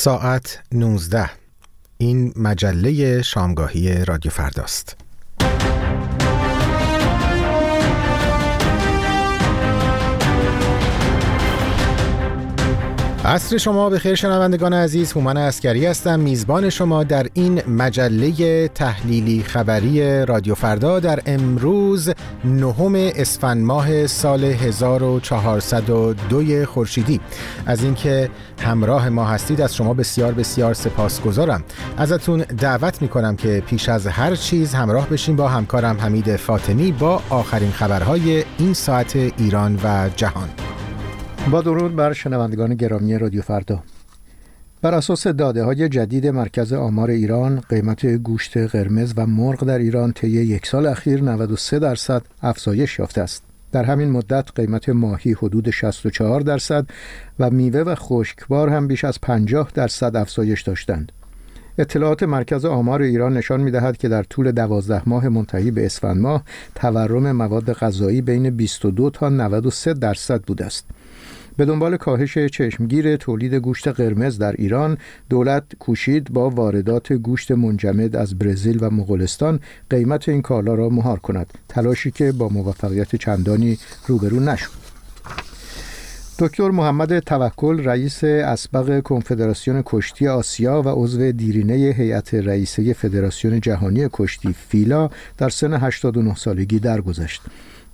ساعت 19 این مجله شامگاهی رادیو فرداست. عصر شما به خیر شنوندگان عزیز هومن اسکری هستم. میزبان شما در این مجله تحلیلی خبری رادیو فردا در امروز نهم اسفند ماه سال 1402 خورشیدی. از اینکه همراه ما هستید از شما بسیار بسیار سپاسگزارم. ازتون دعوت می‌کنم که پیش از هر چیز همراه بشیم با همکارم حمید فاطمی با آخرین خبرهای این ساعت ایران و جهان. با درود بر شنوندگان گرامی رادیو فردا. بر اساس داده های جدید مرکز آمار ایران قیمت گوشت قرمز و مرغ در ایران طی یک سال اخیر 93 درصد افزایش یافته است. در همین مدت قیمت ماهی حدود 64 درصد و میوه و خشکبار هم بیش از 50 درصد افزایش داشتند. اطلاعات مرکز آمار ایران نشان می دهد که در طول دوازده ماه منتهی به اسفند ماه تورم مواد غذایی بین 22 تا 93 درصد بوده است. به دنبال کاهش چشمگیر تولید گوشت قرمز در ایران دولت کوشید با واردات گوشت منجمد از برزیل و مغولستان قیمت این کالا را مهار کند تلاشی که با موفقیت چندانی روبرو نشد دکتر محمد توکل رئیس اسبق کنفدراسیون کشتی آسیا و عضو دیرینه هیئت رئیسه فدراسیون جهانی کشتی فیلا در سن 89 سالگی درگذشت.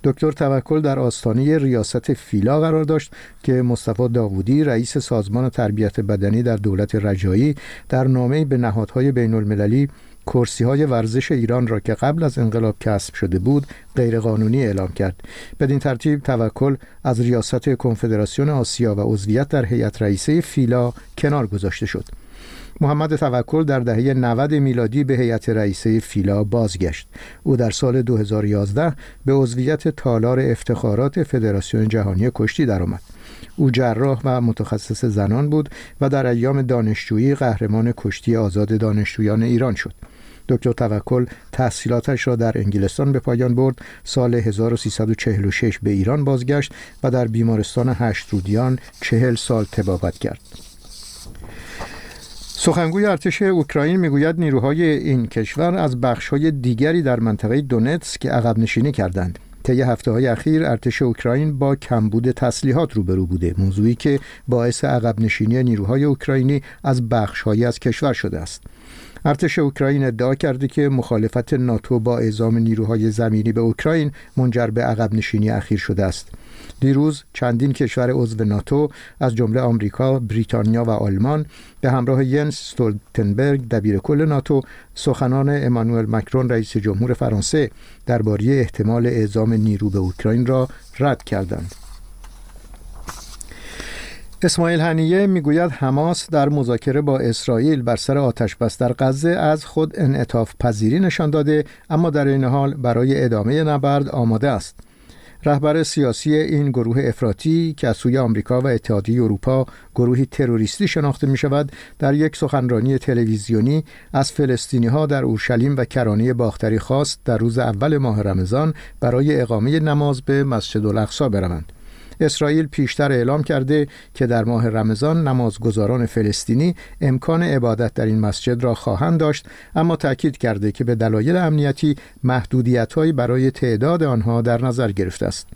دکتر توکل در آستانه ریاست فیلا قرار داشت که مصطفی داوودی رئیس سازمان تربیت بدنی در دولت رجایی در نامه به نهادهای بین المللی کرسی های ورزش ایران را که قبل از انقلاب کسب شده بود غیرقانونی اعلام کرد. بدین ترتیب توکل از ریاست کنفدراسیون آسیا و عضویت در هیئت رئیسه فیلا کنار گذاشته شد. محمد توکل در دهه 90 میلادی به هیئت رئیسه فیلا بازگشت. او در سال 2011 به عضویت تالار افتخارات فدراسیون جهانی کشتی درآمد. او جراح و متخصص زنان بود و در ایام دانشجویی قهرمان کشتی آزاد دانشجویان ایران شد. دکتر توکل تحصیلاتش را در انگلستان به پایان برد. سال 1346 به ایران بازگشت و در بیمارستان هشت رودیان چهل سال تبابت کرد. سخنگوی ارتش اوکراین می‌گوید نیروهای این کشور از بخشهای دیگری در منطقه که عقب نشینی کردند. طی هفته های اخیر ارتش اوکراین با کمبود تسلیحات روبرو بوده. موضوعی که باعث عقب نشینی نیروهای اوکراینی از بخشهایی از کشور شده است. ارتش اوکراین ادعا کرده که مخالفت ناتو با اعزام نیروهای زمینی به اوکراین منجر به عقب نشینی اخیر شده است دیروز چندین کشور عضو ناتو از جمله آمریکا، بریتانیا و آلمان به همراه ینس ستولتنبرگ دبیر کل ناتو سخنان امانوئل مکرون رئیس جمهور فرانسه درباره احتمال اعزام نیرو به اوکراین را رد کردند. اسماعیل هنیه می‌گوید حماس در مذاکره با اسرائیل بر سر آتش بس در غزه از خود انعطاف پذیری نشان داده اما در این حال برای ادامه نبرد آماده است. رهبر سیاسی این گروه افراطی که از سوی آمریکا و اتحادیه اروپا گروهی تروریستی شناخته می شود در یک سخنرانی تلویزیونی از فلسطینی ها در اورشلیم و کرانه باختری خواست در روز اول ماه رمضان برای اقامه نماز به مسجد الاقصا بروند. اسرائیل پیشتر اعلام کرده که در ماه رمضان نمازگزاران فلسطینی امکان عبادت در این مسجد را خواهند داشت اما تاکید کرده که به دلایل امنیتی محدودیتهایی برای تعداد آنها در نظر گرفته است.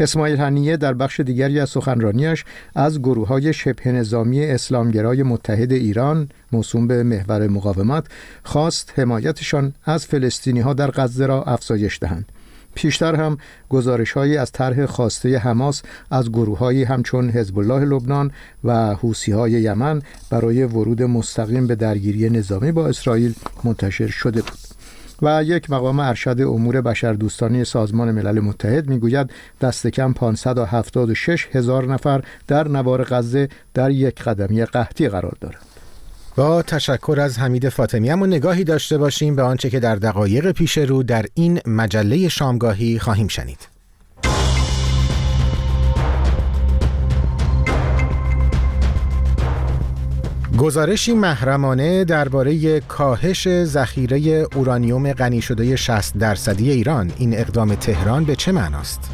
اسماعیل هنیه در بخش دیگری از سخنرانیش از گروه های شبه نظامی اسلامگرای متحد ایران موسوم به محور مقاومت خواست حمایتشان از فلسطینی ها در غزه را افزایش دهند. پیشتر هم گزارش هایی از طرح خواسته حماس از گروه هایی همچون حزب الله لبنان و حوسی های یمن برای ورود مستقیم به درگیری نظامی با اسرائیل منتشر شده بود و یک مقام ارشد امور بشردوستانی سازمان ملل متحد می‌گوید دست کم 576 هزار نفر در نوار غزه در یک قدمی قحطی قرار دارند. با تشکر از حمید فاطمی. اما نگاهی داشته باشیم به آنچه که در دقایق پیش رو در این مجله شامگاهی خواهیم شنید. گزارشی محرمانه درباره کاهش ذخیره اورانیوم غنی شده 60 درصدی ایران. این اقدام تهران به چه معناست؟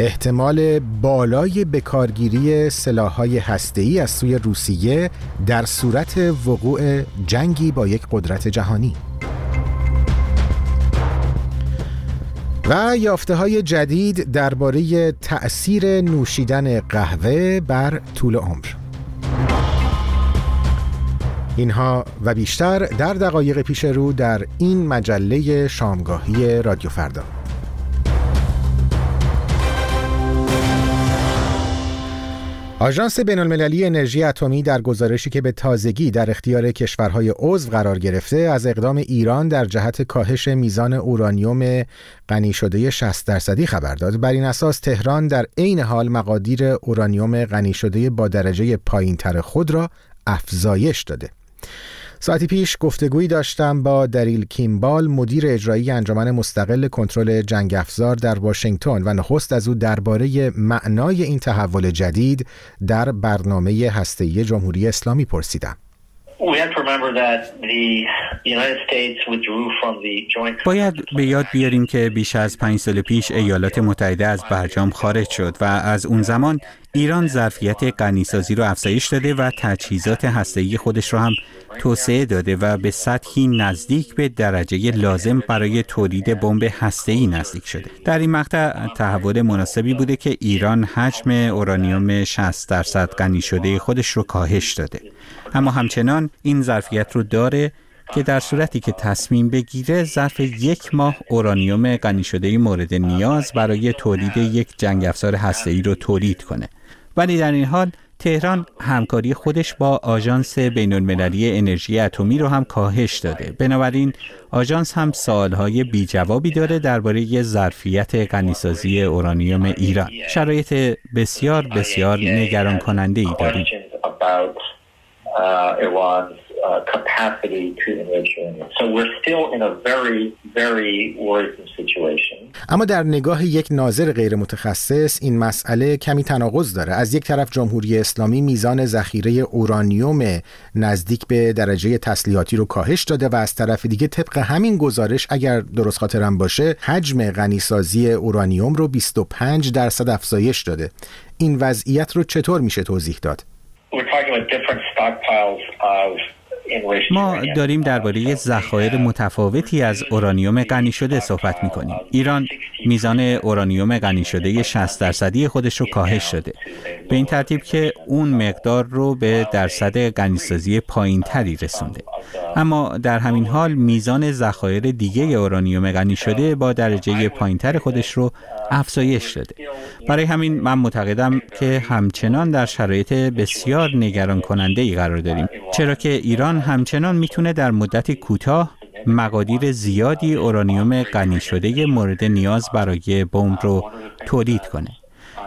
احتمال بالای بکارگیری سلاح‌های هسته‌ای از سوی روسیه در صورت وقوع جنگی با یک قدرت جهانی. و یافته های جدید درباره تأثیر نوشیدن قهوه بر طول عمر. اینها و بیشتر در دقایق پیش رو در این مجله شامگاهی رادیو فردا. آژانس بین المللی انرژی اتمی در گزارشی که به تازگی در اختیار کشورهای عضو قرار گرفته از اقدام ایران در جهت کاهش میزان اورانیوم غنی شده 60 درصدی خبر داد. بر این اساس تهران در عین حال مقادیر اورانیوم غنی شده با درجه پایینتر خود را افزایش داده. ساعتی پیش گفتگویی داشتم با دریل کیمبال مدیر اجرایی انجمن مستقل کنترل جنگ افزار در واشنگتن و نخست از او درباره معنای این تحول جدید در برنامه هسته‌ای جمهوری اسلامی پرسیدم. باید به یاد بیاریم که بیش از پنج سال پیش ایالات متحده از برجام خارج شد و از اون زمان ایران ظرفیت غنیسازی رو افزایش داده و تجهیزات هسته‌ای خودش رو هم توسعه داده و به سطحی نزدیک به درجه لازم برای تولید بمب هسته‌ای نزدیک شده. در این مقطع تحول مناسبی بوده که ایران حجم اورانیوم 60 درصد غنی شده خودش رو کاهش داده. اما همچنان این ظرفیت رو داره که در صورتی که تصمیم بگیره ظرف یک ماه اورانیوم غنی شده مورد نیاز برای تولید یک جنگ افزار هسته‌ای رو تولید کنه. ولی در این حال تهران همکاری خودش با آژانس بین المللی انرژی اتمی رو هم کاهش داده. بنابراین آژانس هم سالهای بی جوابی داره درباره ظرفیت غنیسازی اورانیوم ایران. شرایط بسیار بسیار نگران کننده ای داریم. Uh, capacity to enrich uranium. So we're still in a very, very worrisome situation. اما در نگاه یک ناظر غیر متخصص این مسئله کمی تناقض داره از یک طرف جمهوری اسلامی میزان ذخیره اورانیوم نزدیک به درجه تسلیحاتی رو کاهش داده و از طرف دیگه طبق همین گزارش اگر درست خاطرم باشه حجم غنیسازی اورانیوم رو 25 درصد افزایش داده این وضعیت رو چطور میشه توضیح داد we're talking about different stockpiles of ما داریم درباره ذخایر متفاوتی از اورانیوم غنی شده صحبت می کنیم. ایران میزان اورانیوم غنی شده 60 درصدی خودش رو کاهش شده. به این ترتیب که اون مقدار رو به درصد غنیسازی پایین تری رسونده. اما در همین حال میزان ذخایر دیگه اورانیوم غنی شده با درجه پایینتر خودش رو افزایش داده. برای همین من معتقدم که همچنان در شرایط بسیار نگران کننده ای قرار داریم چرا که ایران همچنان می‌تونه در مدت کوتاه مقادیر زیادی اورانیوم غنی شده مورد نیاز برای بمب رو تولید کنه.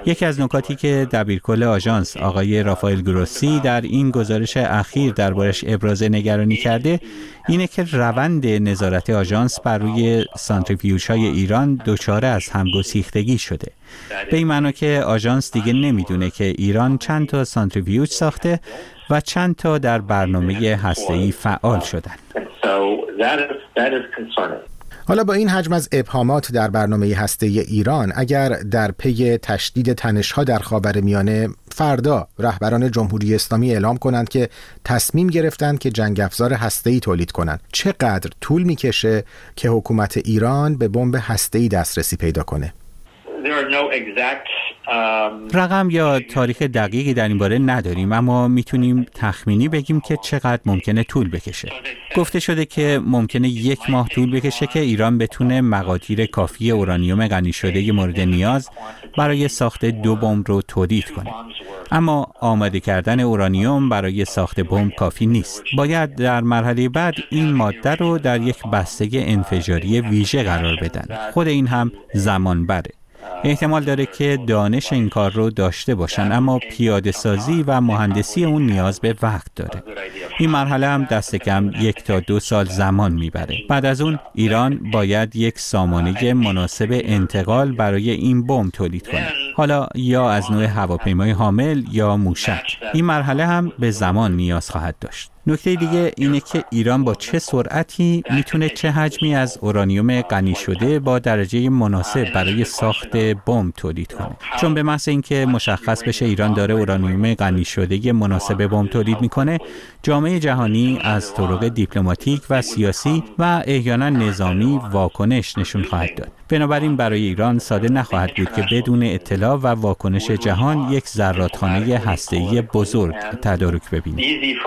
یکی از نکاتی که دبیرکل آژانس آقای رافائل گروسی در این گزارش اخیر دربارش ابراز نگرانی کرده اینه که روند نظارت آژانس بر روی سانتریفیوژ های ایران دچار از همگسیختگی شده به این معنا که آژانس دیگه نمی‌دونه که ایران چند تا سانتریفیوژ ساخته و چند تا در برنامه هسته‌ای فعال شدن. حالا با این حجم از ابهامات در برنامه هسته ایران اگر در پی تشدید تنشها در خاور میانه فردا رهبران جمهوری اسلامی اعلام کنند که تصمیم گرفتند که جنگ افزار ای تولید کنند. چقدر طول می‌کشه که حکومت ایران به بمب ای دسترسی پیدا کنه؟ رقم یا تاریخ دقیقی در این باره نداریم اما می‌تونیم تخمینی بگیم که چقدر ممکنه طول بکشه. گفته شده که ممکنه یک ماه طول بکشه که ایران بتونه مقادیر کافی اورانیوم غنی شده مورد نیاز برای ساخت دو بمب رو تولید کنه. اما آماده کردن اورانیوم برای ساخت بمب کافی نیست. باید در مرحله بعد این ماده رو در یک بسته انفجاری ویژه قرار بدن. خود این هم زمان بره. احتمال داره که دانش این کار رو داشته باشن اما پیاده سازی و مهندسی اون نیاز به وقت داره. این مرحله هم دست کم یک تا دو سال زمان می‌بره. بعد از اون ایران باید یک سامانه مناسب انتقال برای این بمب تولید کنه. حالا یا از نوع هواپیمای حامل یا موشک. این مرحله هم به زمان نیاز خواهد داشت. نکته دیگه اینه که ایران با چه سرعتی می‌تونه چه حجمی از اورانیوم غنی شده با درجه مناسب برای ساخت بمب تولید کنه؟ چون به محض اینکه مشخص بشه ایران داره اورانیوم غنی شده مناسب بمب تولید می‌کنه جامعه جهانی از طرق دیپلماتیک و سیاسی و احیانا نظامی واکنش نشون خواهد داد. بنابراین برای ایران ساده نخواهد بود که بدون اطلاع و واکنش جهان یک زرادخانه هسته‌ای بزرگ تدارک ببینید.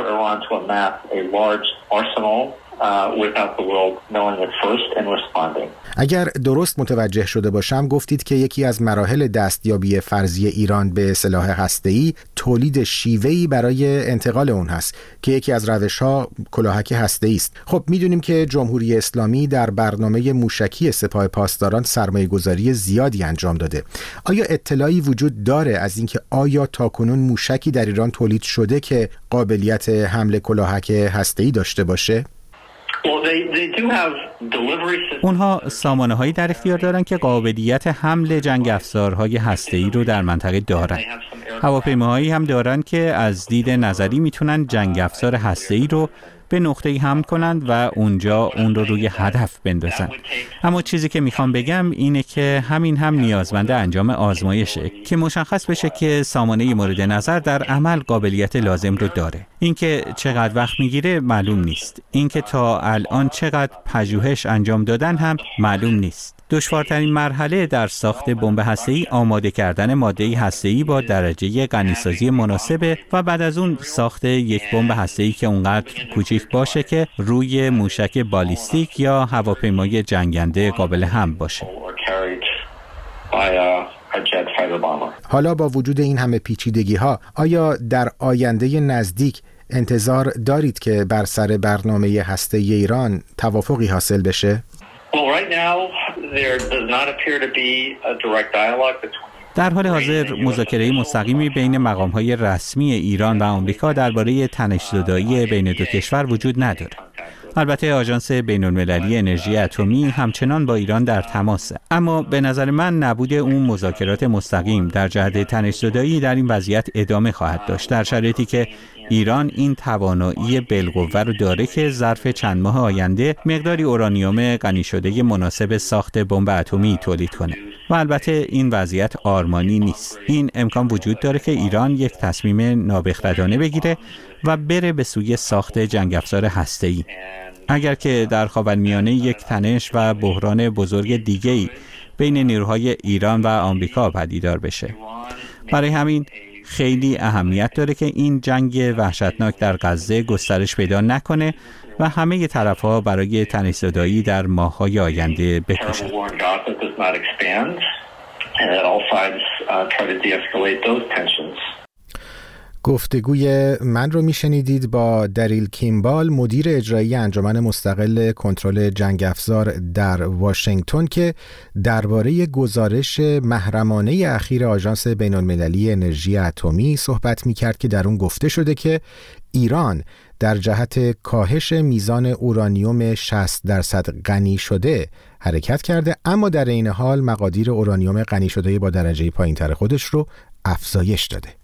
اگر درست متوجه شده باشم گفتید که یکی از مراحل دستیابی فرضی ایران به سلاح هسته‌ای تولید شیوهی برای انتقال اون هست که یکی از روش ها کلاهک هسته‌ای است. خب می‌دونیم که جمهوری اسلامی در برنامه موشکی سپاه پاسداران سرمایه گذاری زیادی انجام داده. آیا اطلاعی وجود داره از اینکه آیا تاکنون موشکی در ایران تولید شده که قابلیت حمله کلاهک هسته‌ای داشته باشه؟ اونها سامانه هایی در اختیار دارن که قابلیت حمل جنگ افزارهای هسته ای رو در منطقه دارن. هواپیماهایی هم دارن که از دید نظری می‌تونن جنگ افزار هسته ای رو به نقطه ای هم کنند و اونجا اون رو روی هدف بندازند اما چیزی که می‌خوام بگم اینه که همین هم نیازمند انجام آزمایشه که مشخص بشه که سامانه مورد نظر در عمل قابلیت لازم رو داره. اینکه چقدر وقت می‌گیره معلوم نیست اینکه تا الان چقدر پژوهش انجام دادن هم معلوم نیست دشوارترین مرحله در ساخت بمب هسته‌ای آماده کردن ماده هسته‌ای با درجه غنیسازی مناسبه و بعد از اون ساخت یک بمب هسته‌ای که اونقدر کوچیک باشه که روی موشک بالیستیک یا هواپیمای جنگنده قابل هم باشه. حالا با وجود این همه پیچیدگی ها آیا در آینده نزدیک انتظار دارید که بر سر برنامه هسته ایران توافقی حاصل بشه؟ در حال حاضر مذاکره مستقیمی بین مقامهای رسمی ایران و آمریکا درباره تنش‌زدایی بین دو کشور وجود نداره. البته آژانس بین المللی انرژی اتمی همچنان با ایران در تماسه اما به نظر من نبود اون مذاکرات مستقیم در جهت تنش‌زدایی در این وضعیت ادامه خواهد داشت در شرایطی که ایران این توانایی بالقوه رو داره که ظرف چند ماه آینده مقداری اورانیوم غنی شده مناسب ساخت بمب اتمی تولید کنه. و البته این وضعیت آرمانی نیست. این امکان وجود داره که ایران یک تصمیم نابخردانه بگیره و بره به سوی ساخت جنگ افزار هسته‌ای. اگر که در خاورمیانه یک تنش و بحران بزرگ دیگه‌ای بین نیروهای ایران و آمریکا پدیدار بشه. برای همین خیلی اهمیت داره که این جنگ وحشتناک در غزه گسترش پیدا نکنه و همه طرف ها برای تنشزدایی در ماههای آینده بکوشند. گفتگوی من رو میشنیدید با دریل کیمبال مدیر اجرایی انجمن مستقل کنترل جنگ افزار در واشنگتن که درباره گزارش محرمانه اخیر آژانس بین المللی انرژی اتمی صحبت می کرد که در اون گفته شده که ایران در جهت کاهش میزان اورانیوم 60 درصد غنی شده حرکت کرده اما در این حال مقادیر اورانیوم غنی شده با درجه پایینتر خودش رو افزایش داده.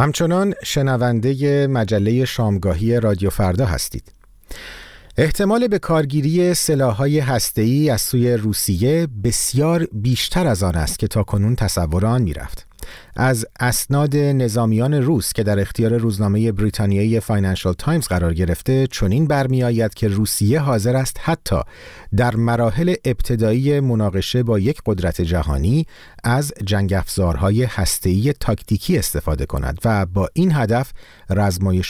همچنان شنونده مجله شامگاهی رادیو فردا هستید. احتمال به کارگیری سلاح‌های هسته‌ای از سوی روسیه بسیار بیشتر از آن است که تا کنون تصور آن می‌رفت. از اسناد نظامیان روس که در اختیار روزنامه بریتانیایی فاینانشال تایمز قرار گرفته چنین برمیآید که روسیه حاضر است حتی در مراحل ابتدایی مناقشه با یک قدرت جهانی از جنگ افزارهای هسته‌ای تاکتیکی استفاده کند و با این هدف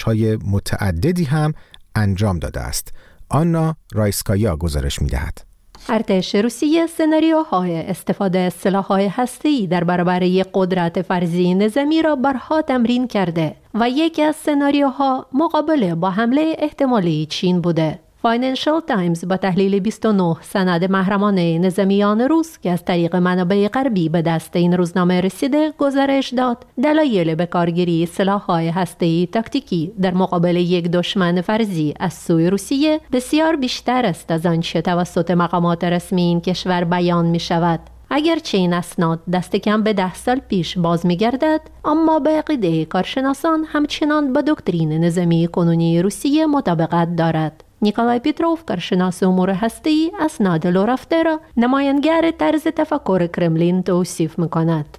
های متعددی هم انجام داده است. آنا رایسکایا گزارش می‌دهد. ارتش روسیه سناریوهای استفاده از سلاح‌های هسته‌ای در برابر یک قدرت فرضی نظامی را بارها تمرین کرده و یکی از سناریوها مقابله با حمله احتمالی چین بوده. فاینانشال تایمز با تحلیل 29 سند محرمانه نظامیان روس که از طریق منابع غربی به دست این روزنامه رسیده گزارش داد دلایل به کارگیری سلاح‌های هسته‌ای تاکتیکی در مقابل یک دشمن فرضی از سوی روسیه بسیار بیشتر است از آنچه توسط مقامات رسمی این کشور بیان می شود. اگرچه این اسناد دست کم به ده سال پیش باز می گردد اما به عقیده کارشناسان همچنان با دکترین نظامی کنونی روسیه مطابقت دارد نیکولای پیتروف کارشناس امور هستی اسناد لو رفته را نماینگر طرز تفکر کرملین توصیف می‌کند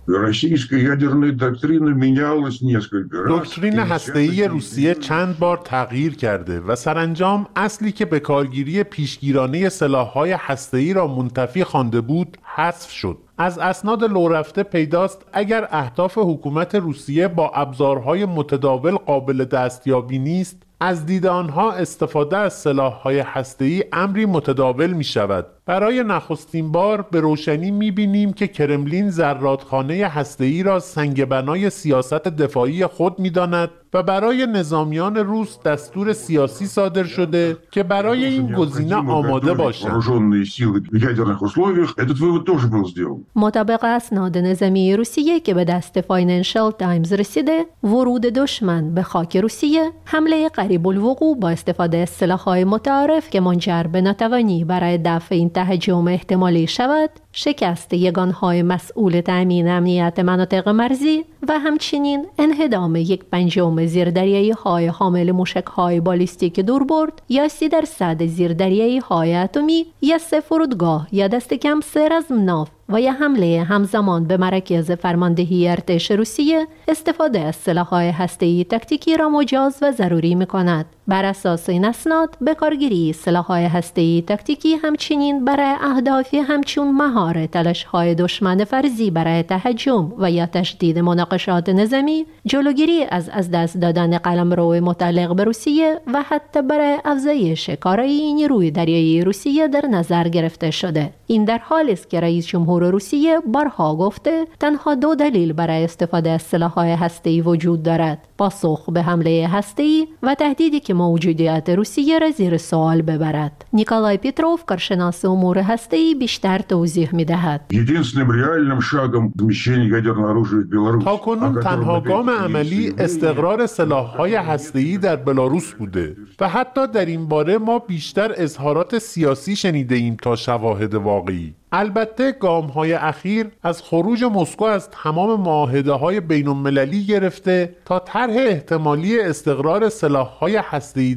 دکترین هسته‌ای روسیه چند بار تغییر کرده و سرانجام اصلی که به کارگیری پیشگیرانه سلاح‌های هسته‌ای را منتفی خوانده بود حذف شد. از اسناد لورفته پیداست اگر اهداف حکومت روسیه با ابزارهای متداول قابل دستیابی نیست از دید آنها استفاده از سلاح‌های هسته‌ای امری متداول می شود برای نخستین بار به روشنی می‌بینیم که کرملین زرادخانه هسته‌ای را سنگ بنای سیاست دفاعی خود می‌داند. و برای نظامیان روس دستور سیاسی صادر شده که برای این گزینه آماده باشند. مطابق اسناد نظامی روسیه که به دست فاینانشال تایمز رسیده، ورود دشمن به خاک روسیه حمله قریب الوقوع با استفاده از سلاح‌های متعارف که منجر به ناتوانی برای دفع این تهجم احتمالی شود شکست یگانهای مسئول تأمین امنیت مناطق مرزی و همچنین انهدام یک پنجم زیردریایی های حامل موشک های بالیستیک دوربرد یا سی درصد زیردریایی های اتمی یا سه فرودگاه یا دست کم سه رزمناف و یا حمله همزمان به مراکز فرماندهی ارتش روسیه استفاده از سلاح‌های هسته‌ای تکتیکی را مجاز و ضروری می کند. بر اساس این اسناد به کارگیری سلاح‌های هسته‌ای تکتیکی همچنین برای اهدافی همچون مهار تلاش‌های دشمن فرضی برای تهجم و یا تشدید مناقشات نظامی جلوگیری از از دست دادن قلمرو متعلق به روسیه و حتی برای افزایش کارایی نیروی دریایی روسیه در نظر گرفته شده این در حالی است که رئیس جمهور روسیه بارها گفته تنها دو دلیل برای استفاده از سلاح‌های هسته‌ای وجود دارد. پاسخ به حمله هسته‌ای و تهدیدی که موجودیت روسیه را زیر سوال ببرد. نیکولای پیتروف کارشناس امور هسته‌ای بیشتر توضیح می‌دهد. تا کنون تنها گام عملی استقرار سلاح‌های هسته‌ای در بلاروس بوده و حتی در این باره ما بیشتر اظهارات سیاسی شنیده ایم تا شواهد واقعی. البته گام های اخیر از خروج مسکو از تمام معاهده های بین المللی گرفته تا طرح احتمالی استقرار سلاح های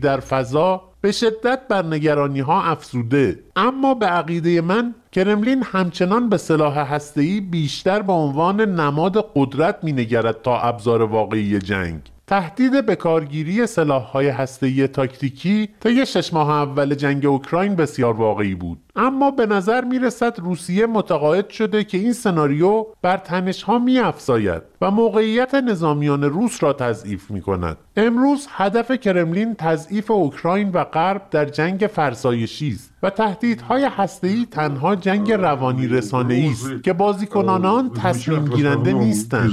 در فضا به شدت بر نگرانی ها افزوده. اما به عقیده من کرملین همچنان به سلاح هسته‌ای بیشتر به عنوان نماد قدرت مینگرد تا ابزار واقعی جنگ. تهدید به کارگیری سلاح‌های هسته‌ای تاکتیکی طی شش ماه اول جنگ اوکراین بسیار واقعی بود. اما به نظر می رسد روسیه متقاعد شده که این سناریو بر تنشها می افزاید و موقعیت نظامیان روس را تضعیف می کند. امروز هدف کرملین تضعیف اوکراین و غرب در جنگ فرسایشی است و تهدیدهای هسته‌ای تنها جنگ روانی رسانه‌ای است که بازیکنان آن تصمیم گیرنده نیستند.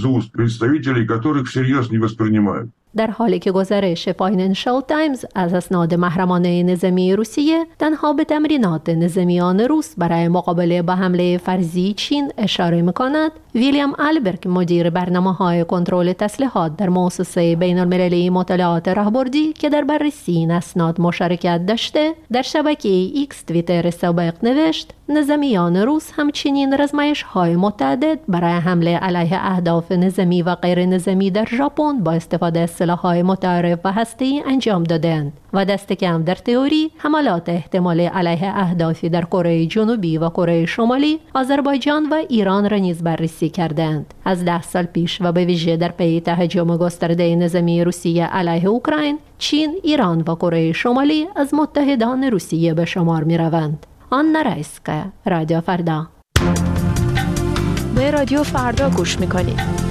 در حالی که گزارش فاینانشال تایمز از اسناد محرمانه نظامی روسیه تنها به تمرینات نظامیان روس برای مقابله با حمله فرضی چین اشاره می کند ویلیام آلبرگ مدیر برنامه های کنترل تسلیحات در مؤسسه بین المللی مطالعات راهبردی که در بررسی این اسناد مشارکت داشته در شبکه ایکس تویتر سابق نوشت نظامیان روس همچنین رزمایش های متعدد برای حمله علیه اهداف نظامی و غیر نظامی در ژاپن با استفاده از سلاح‌های متعارف و هسته‌ای انجام دادند و دست کم در تئوری حملات احتمالی علیه اهدافی در کره جنوبی و کره شمالی آذربایجان و ایران را نیز بررسی کردند. از ده سال پیش و به ویژه در پی تهاجم گسترده نظامی روسیه علیه اوکراین چین ایران و کره شمالی از متحدان روسیه به شمار می روند. آن رایسکه. رادیو فردا. به رادیو فردا گوش می‌کنید.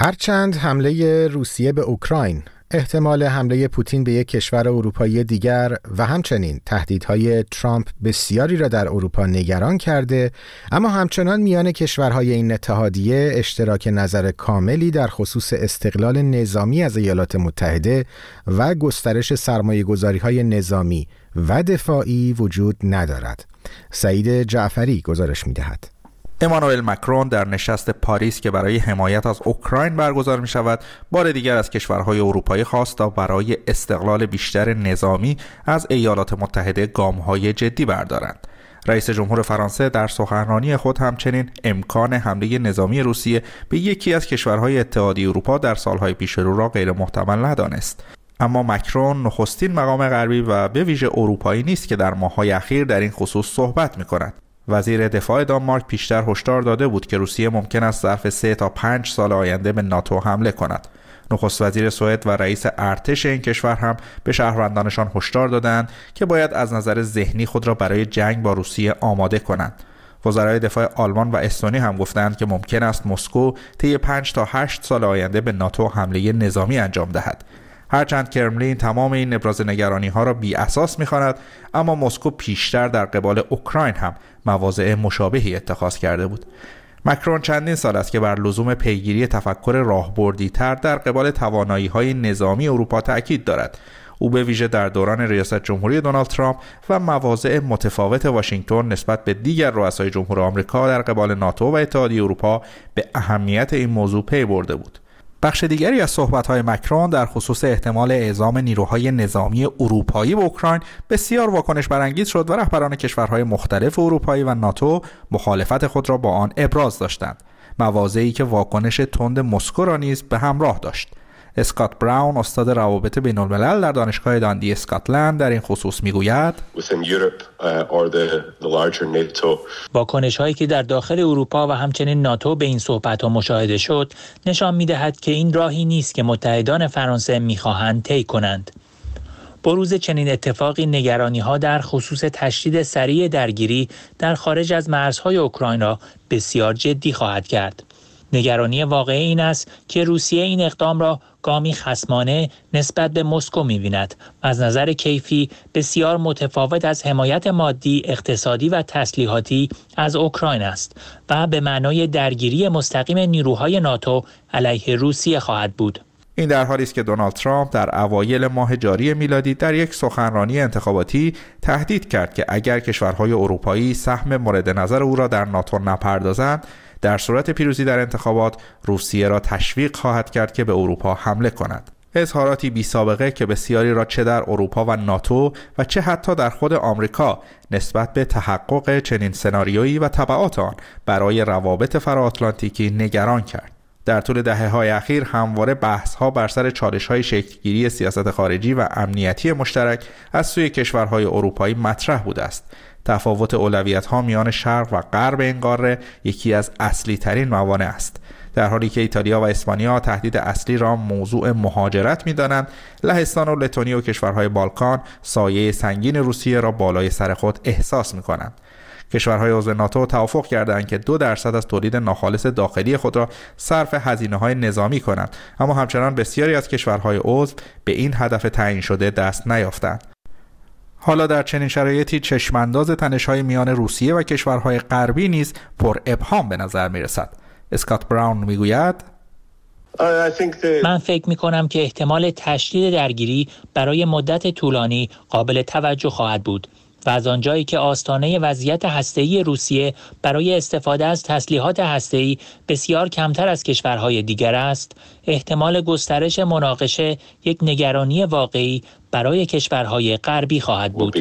هرچند حمله روسیه به اوکراین احتمال حمله پوتین به یک کشور اروپایی دیگر و همچنین تهدیدهای ترامپ بسیاری را در اروپا نگران کرده اما همچنان میان کشورهای این اتحادیه اشتراک نظر کاملی در خصوص استقلال نظامی از ایالات متحده و گسترش سرمایه های نظامی و دفاعی وجود ندارد سعید جعفری گزارش می دهد. امانوئل مکرون در نشست پاریس که برای حمایت از اوکراین برگزار می شود بار دیگر از کشورهای اروپایی خواست تا برای استقلال بیشتر نظامی از ایالات متحده گامهای جدی بردارند. رئیس جمهور فرانسه در سخنرانی خود همچنین امکان حمله نظامی روسیه به یکی از کشورهای اتحادیه اروپا در سالهای پیش رو را غیر محتمل ندانست. اما مکرون نخستین مقام غربی و به ویژه اروپایی نیست که در ماههای اخیر در این خصوص صحبت می کند وزیر دفاع دانمارک پیشتر هشدار داده بود که روسیه ممکن است ظرف سه تا پنج سال آینده به ناتو حمله کند. نخست وزیر سوئد و رئیس ارتش این کشور هم به شهروندانشان هشدار دادند که باید از نظر ذهنی خود را برای جنگ با روسیه آماده کنند. وزرای دفاع آلمان و استونی هم گفتند که ممکن است مسکو طی 5 تا 8 سال آینده به ناتو حمله نظامی انجام دهد. هرچند کرملین تمام این ابراز نگرانی ها را بی اساس می‌خواند اما مسکو پیشتر در قبال اوکراین هم مواضع مشابهی اتخاذ کرده بود. مکرون چندین سال است که بر لزوم پیگیری تفکر راهبردی تر در قبال توانایی های نظامی اروپا تاکید دارد. او به ویژه در دوران ریاست جمهوری دونالد ترامپ و مواضع متفاوت واشنگتن نسبت به دیگر رؤسای جمهور آمریکا در قبال ناتو و اتحادیه اروپا به اهمیت این موضوع پی برده بود. بخش دیگری از صحبت‌های مکرون در خصوص احتمال اعزام نیروهای نظامی اروپایی به اوکراین بسیار واکنش برانگیز شد و رهبران کشورهای مختلف اروپایی و ناتو مخالفت خود را با آن ابراز داشتند. مواضعی که واکنش تند مسکو را نیز به همراه داشت. اسکات براون استاد روابط بین الملل در دانشگاه داندی اسکاتلند در این خصوص می‌گوید واکنش هایی که در داخل اروپا و همچنین ناتو به این صحبت ها مشاهده شد نشان می دهد که این راهی نیست که متحدان فرانسه می‌خواهند طی کنند بروز چنین اتفاقی نگرانی ها در خصوص تشدید سریع درگیری در خارج از مرزهای اوکراین را بسیار جدی خواهد کرد. نگرانی واقعی این است که روسیه این اقدام را گامی خسمانه نسبت به مسکو می‌بیند و از نظر کیفی بسیار متفاوت از حمایت مادی، اقتصادی و تسلیحاتی از اوکراین است و به معنای درگیری مستقیم نیروهای ناتو علیه روسیه خواهد بود. این در حالی است که دونالد ترامپ در اوایل ماه جاری میلادی در یک سخنرانی انتخاباتی تهدید کرد که اگر کشورهای اروپایی سهم مورد نظر او را در ناتو نپردازند در صورت پیروزی در انتخابات روسیه را تشویق خواهد کرد که به اروپا حمله کند. اظهاراتی بی سابقه که بسیاری را چه در اروپا و ناتو و چه حتی در خود آمریکا نسبت به تحقق چنین سناریویی و طبعات آن برای روابط فراتلانتیکی نگران کرد. در طول دهه های اخیر همواره بحث ها بر سر چالش های شکلگیری سیاست خارجی و امنیتی مشترک از سوی کشورهای اروپایی مطرح بوده است. تفاوت اولویت ها میان شرق و غرب این قاره یکی از اصلی ترین موانع است. در حالی که ایتالیا و اسپانیا تهدید اصلی را موضوع مهاجرت می دانند لهستان و لتونی و کشورهای بالکان سایه سنگین روسیه را بالای سر خود احساس می کنند کشورهای عضو ناتو توافق کردند که دو درصد از تولید ناخالص داخلی خود را صرف هزینه های نظامی کنند اما همچنان بسیاری از کشورهای عضو به این هدف تعیین شده دست نیافتند. حالا در چنین شرایطی چشمانداز تنش‌های میان روسیه و کشورهای غربی نیز پر ابهام به نظر می رسد. اسکات براون می‌گوید من فکر می کنم که احتمال تشدید درگیری برای مدت طولانی قابل توجه خواهد بود و از آنجایی که آستانه وضعیت هسته‌ای روسیه برای استفاده از تسلیحات هسته‌ای بسیار کمتر از کشورهای دیگر است، احتمال گسترش مناقشه یک نگرانی واقعی برای کشورهای غربی خواهد بود.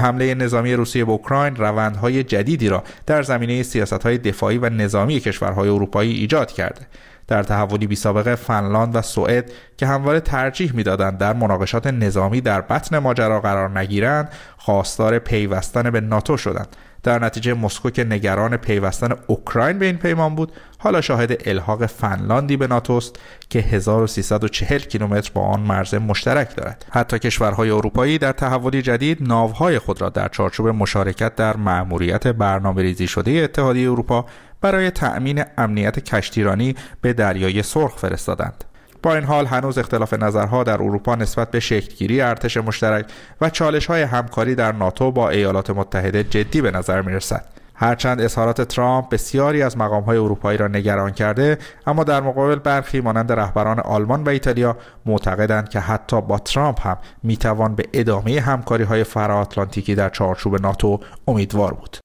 حمله نظامی روسیه به اوکراین روندهای جدیدی را در زمینه سیاستهای دفاعی و نظامی کشورهای اروپایی ایجاد کرده. در تحولی بی سابقه فنلاند و سوئد که همواره ترجیح می‌دادند در مناقشات نظامی در بطن ماجرا قرار نگیرند خواستار پیوستن به ناتو شدند در نتیجه مسکو که نگران پیوستن اوکراین به این پیمان بود حالا شاهد الحاق فنلاندی به ناتوست که 1340 کیلومتر با آن مرز مشترک دارد. حتی کشورهای اروپایی در تحولی جدید ناوهای خود را در چارچوب مشارکت در مأموریت برنامه ریزی شده اتحادیه اروپا برای تأمین امنیت کشتیرانی به دریای سرخ فرستادند. با این حال هنوز اختلاف نظرها در اروپا نسبت به شکلگیری ارتش مشترک و چالش های همکاری در ناتو با ایالات متحده جدی به نظر می رسد. هرچند اظهارات ترامپ بسیاری از مقام های اروپایی را نگران کرده اما در مقابل برخی مانند رهبران آلمان و ایتالیا معتقدند که حتی با ترامپ هم می‌توان به ادامه همکاری های فراتلانتیکی در چارچوب ناتو امیدوار بود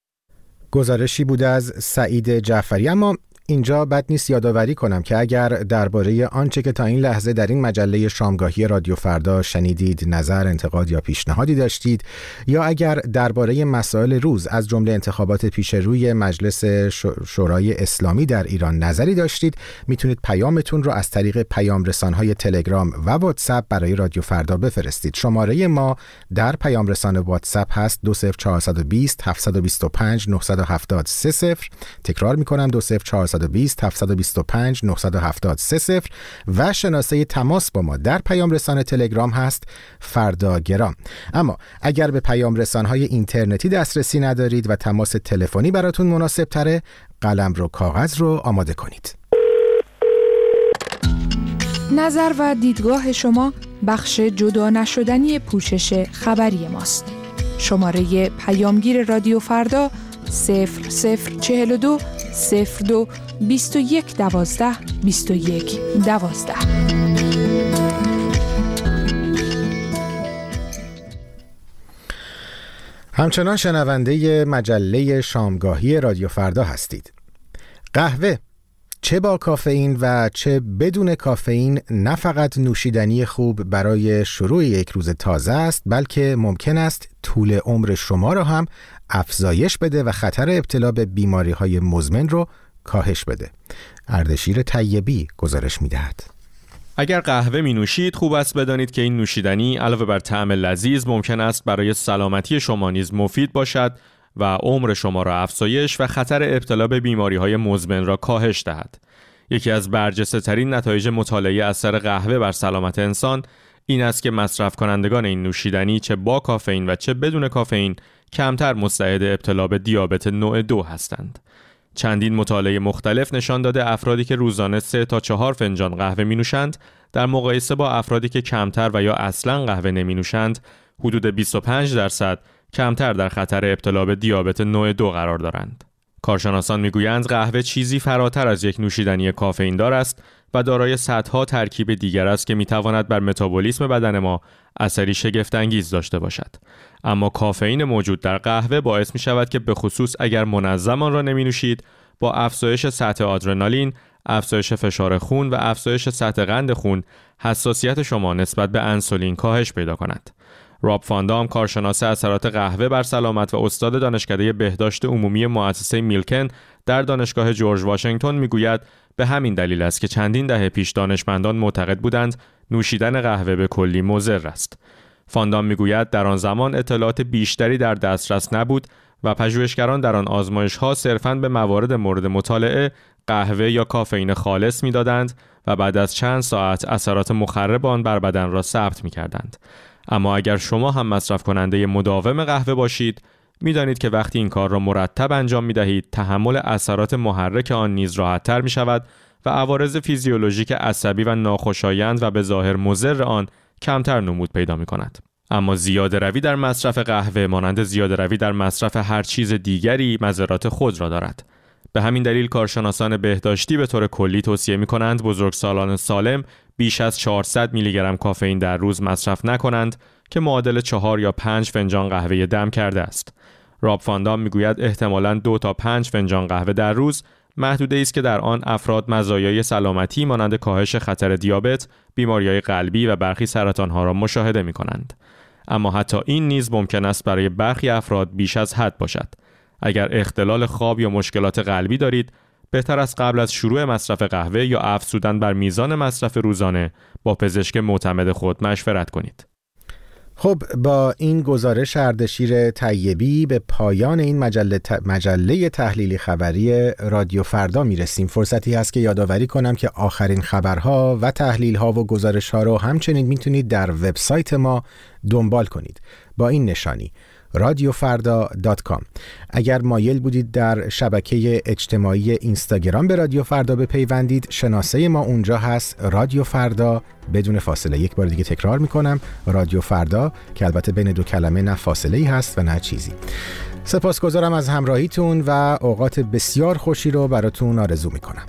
گزارشی بوده از سعید جعفری اما اینجا بد نیست یادآوری کنم که اگر درباره آنچه که تا این لحظه در این مجله شامگاهی رادیو فردا شنیدید نظر انتقاد یا پیشنهادی داشتید یا اگر درباره مسائل روز از جمله انتخابات پیش روی مجلس شورای اسلامی در ایران نظری داشتید می‌تونید پیامتون رو از طریق پیام رسانهای تلگرام و واتساپ برای رادیو فردا بفرستید. شماره ما در پیام رسان واتساپ هست 20420 725 970 تکرار می‌کنم 20420 720 725 970 و شناسه تماس با ما در پیام رسان تلگرام هست. فرداگرام اما اگر به پیام رسان های اینترنتی دسترسی ندارید و تماس تلفنی براتون مناسب تره قلم رو کاغذ رو آماده کنید. نظر و دیدگاه شما بخش جدا نشدنی پوشش خبری ماست. شماره پیامگیر رادیو فردا 0042 02 21 12 21 12 همچنان شنونده مجله شامگاهی رادیو فردا هستید. قهوه چه با کافئین و چه بدون کافئین نه فقط نوشیدنی خوب برای شروع یک روز تازه است بلکه ممکن است طول عمر شما را هم افزایش بده و خطر ابتلا به بیماری های مزمن رو کاهش بده اردشیر طیبی گزارش می دهد. اگر قهوه می نوشید خوب است بدانید که این نوشیدنی علاوه بر طعم لذیذ ممکن است برای سلامتی شما نیز مفید باشد و عمر شما را افزایش و خطر ابتلا به بیماری های مزمن را کاهش دهد. یکی از برجسته ترین نتایج مطالعه اثر قهوه بر سلامت انسان این است که مصرف کنندگان این نوشیدنی چه با کافئین و چه بدون کافئین کمتر مستعد ابتلا به دیابت نوع دو هستند. چندین مطالعه مختلف نشان داده افرادی که روزانه 3 تا 4 فنجان قهوه می نوشند در مقایسه با افرادی که کمتر و یا اصلا قهوه نمی نوشند حدود 25 درصد کمتر در خطر ابتلا به دیابت نوع دو قرار دارند. کارشناسان می‌گویند قهوه چیزی فراتر از یک نوشیدنی کافئین دار است و دارای صدها ترکیب دیگر است که می‌تواند بر متابولیسم بدن ما اثری شگفتانگیز داشته باشد اما کافئین موجود در قهوه باعث می شود که به خصوص اگر منظم آن را نمی نوشید با افزایش سطح آدرنالین، افزایش فشار خون و افزایش سطح قند خون حساسیت شما نسبت به انسولین کاهش پیدا کند. راب فاندام کارشناس اثرات قهوه بر سلامت و استاد دانشکده بهداشت عمومی مؤسسه میلکن در دانشگاه جورج واشنگتن می‌گوید به همین دلیل است که چندین دهه پیش دانشمندان معتقد بودند نوشیدن قهوه به کلی مضر است. فاندام می‌گوید در آن زمان اطلاعات بیشتری در دسترس نبود و پژوهشگران در آن آزمایش ها صرفاً به موارد مورد مطالعه قهوه یا کافئین خالص می‌دادند و بعد از چند ساعت اثرات مخرب آن بر بدن را ثبت می کردند. اما اگر شما هم مصرف کننده مداوم قهوه باشید می‌دانید که وقتی این کار را مرتب انجام می دهید تحمل اثرات محرک آن نیز راحتتر می شود و عوارض فیزیولوژیک عصبی و ناخوشایند و به ظاهر مضر آن کمتر نمود پیدا می کند. اما زیاده روی در مصرف قهوه مانند زیاده روی در مصرف هر چیز دیگری مذرات خود را دارد. به همین دلیل کارشناسان بهداشتی به طور کلی توصیه می کنند بزرگسالان سالم بیش از 400 میلی گرم کافئین در روز مصرف نکنند که معادل چهار یا پنج فنجان قهوه دم کرده است. راب فاندام می‌گوید احتمالاً دو تا پنج فنجان قهوه در روز محدوده است که در آن افراد مزایای سلامتی مانند کاهش خطر دیابت، بیماریهای قلبی و برخی سرطانها را مشاهده می کنند. اما حتی این نیز ممکن است برای برخی افراد بیش از حد باشد. اگر اختلال خواب یا مشکلات قلبی دارید، بهتر است قبل از شروع مصرف قهوه یا افزودن بر میزان مصرف روزانه با پزشک معتمد خود مشورت کنید. خب با این گزارش اردشیر طیبی به پایان این مجله, مجله تحلیلی خبری رادیو فردا می‌رسیم فرصتی هست که یادآوری کنم که آخرین خبرها و تحلیلها و گزارش ها رو همچنین می‌تونید در وبسایت ما دنبال کنید با این نشانی رادیوفردا.com اگر مایل بودید در شبکه اجتماعی اینستاگرام به رادیو فردا بپیوندید شناسه ما اونجا هست رادیو فردا بدون فاصله یک بار دیگه تکرار می‌کنم رادیو فردا که البته بین دو کلمه نه فاصله ای هست و نه چیزی. سپاسگزارم از همراهیتون و اوقات بسیار خوشی رو براتون آرزو می‌کنم.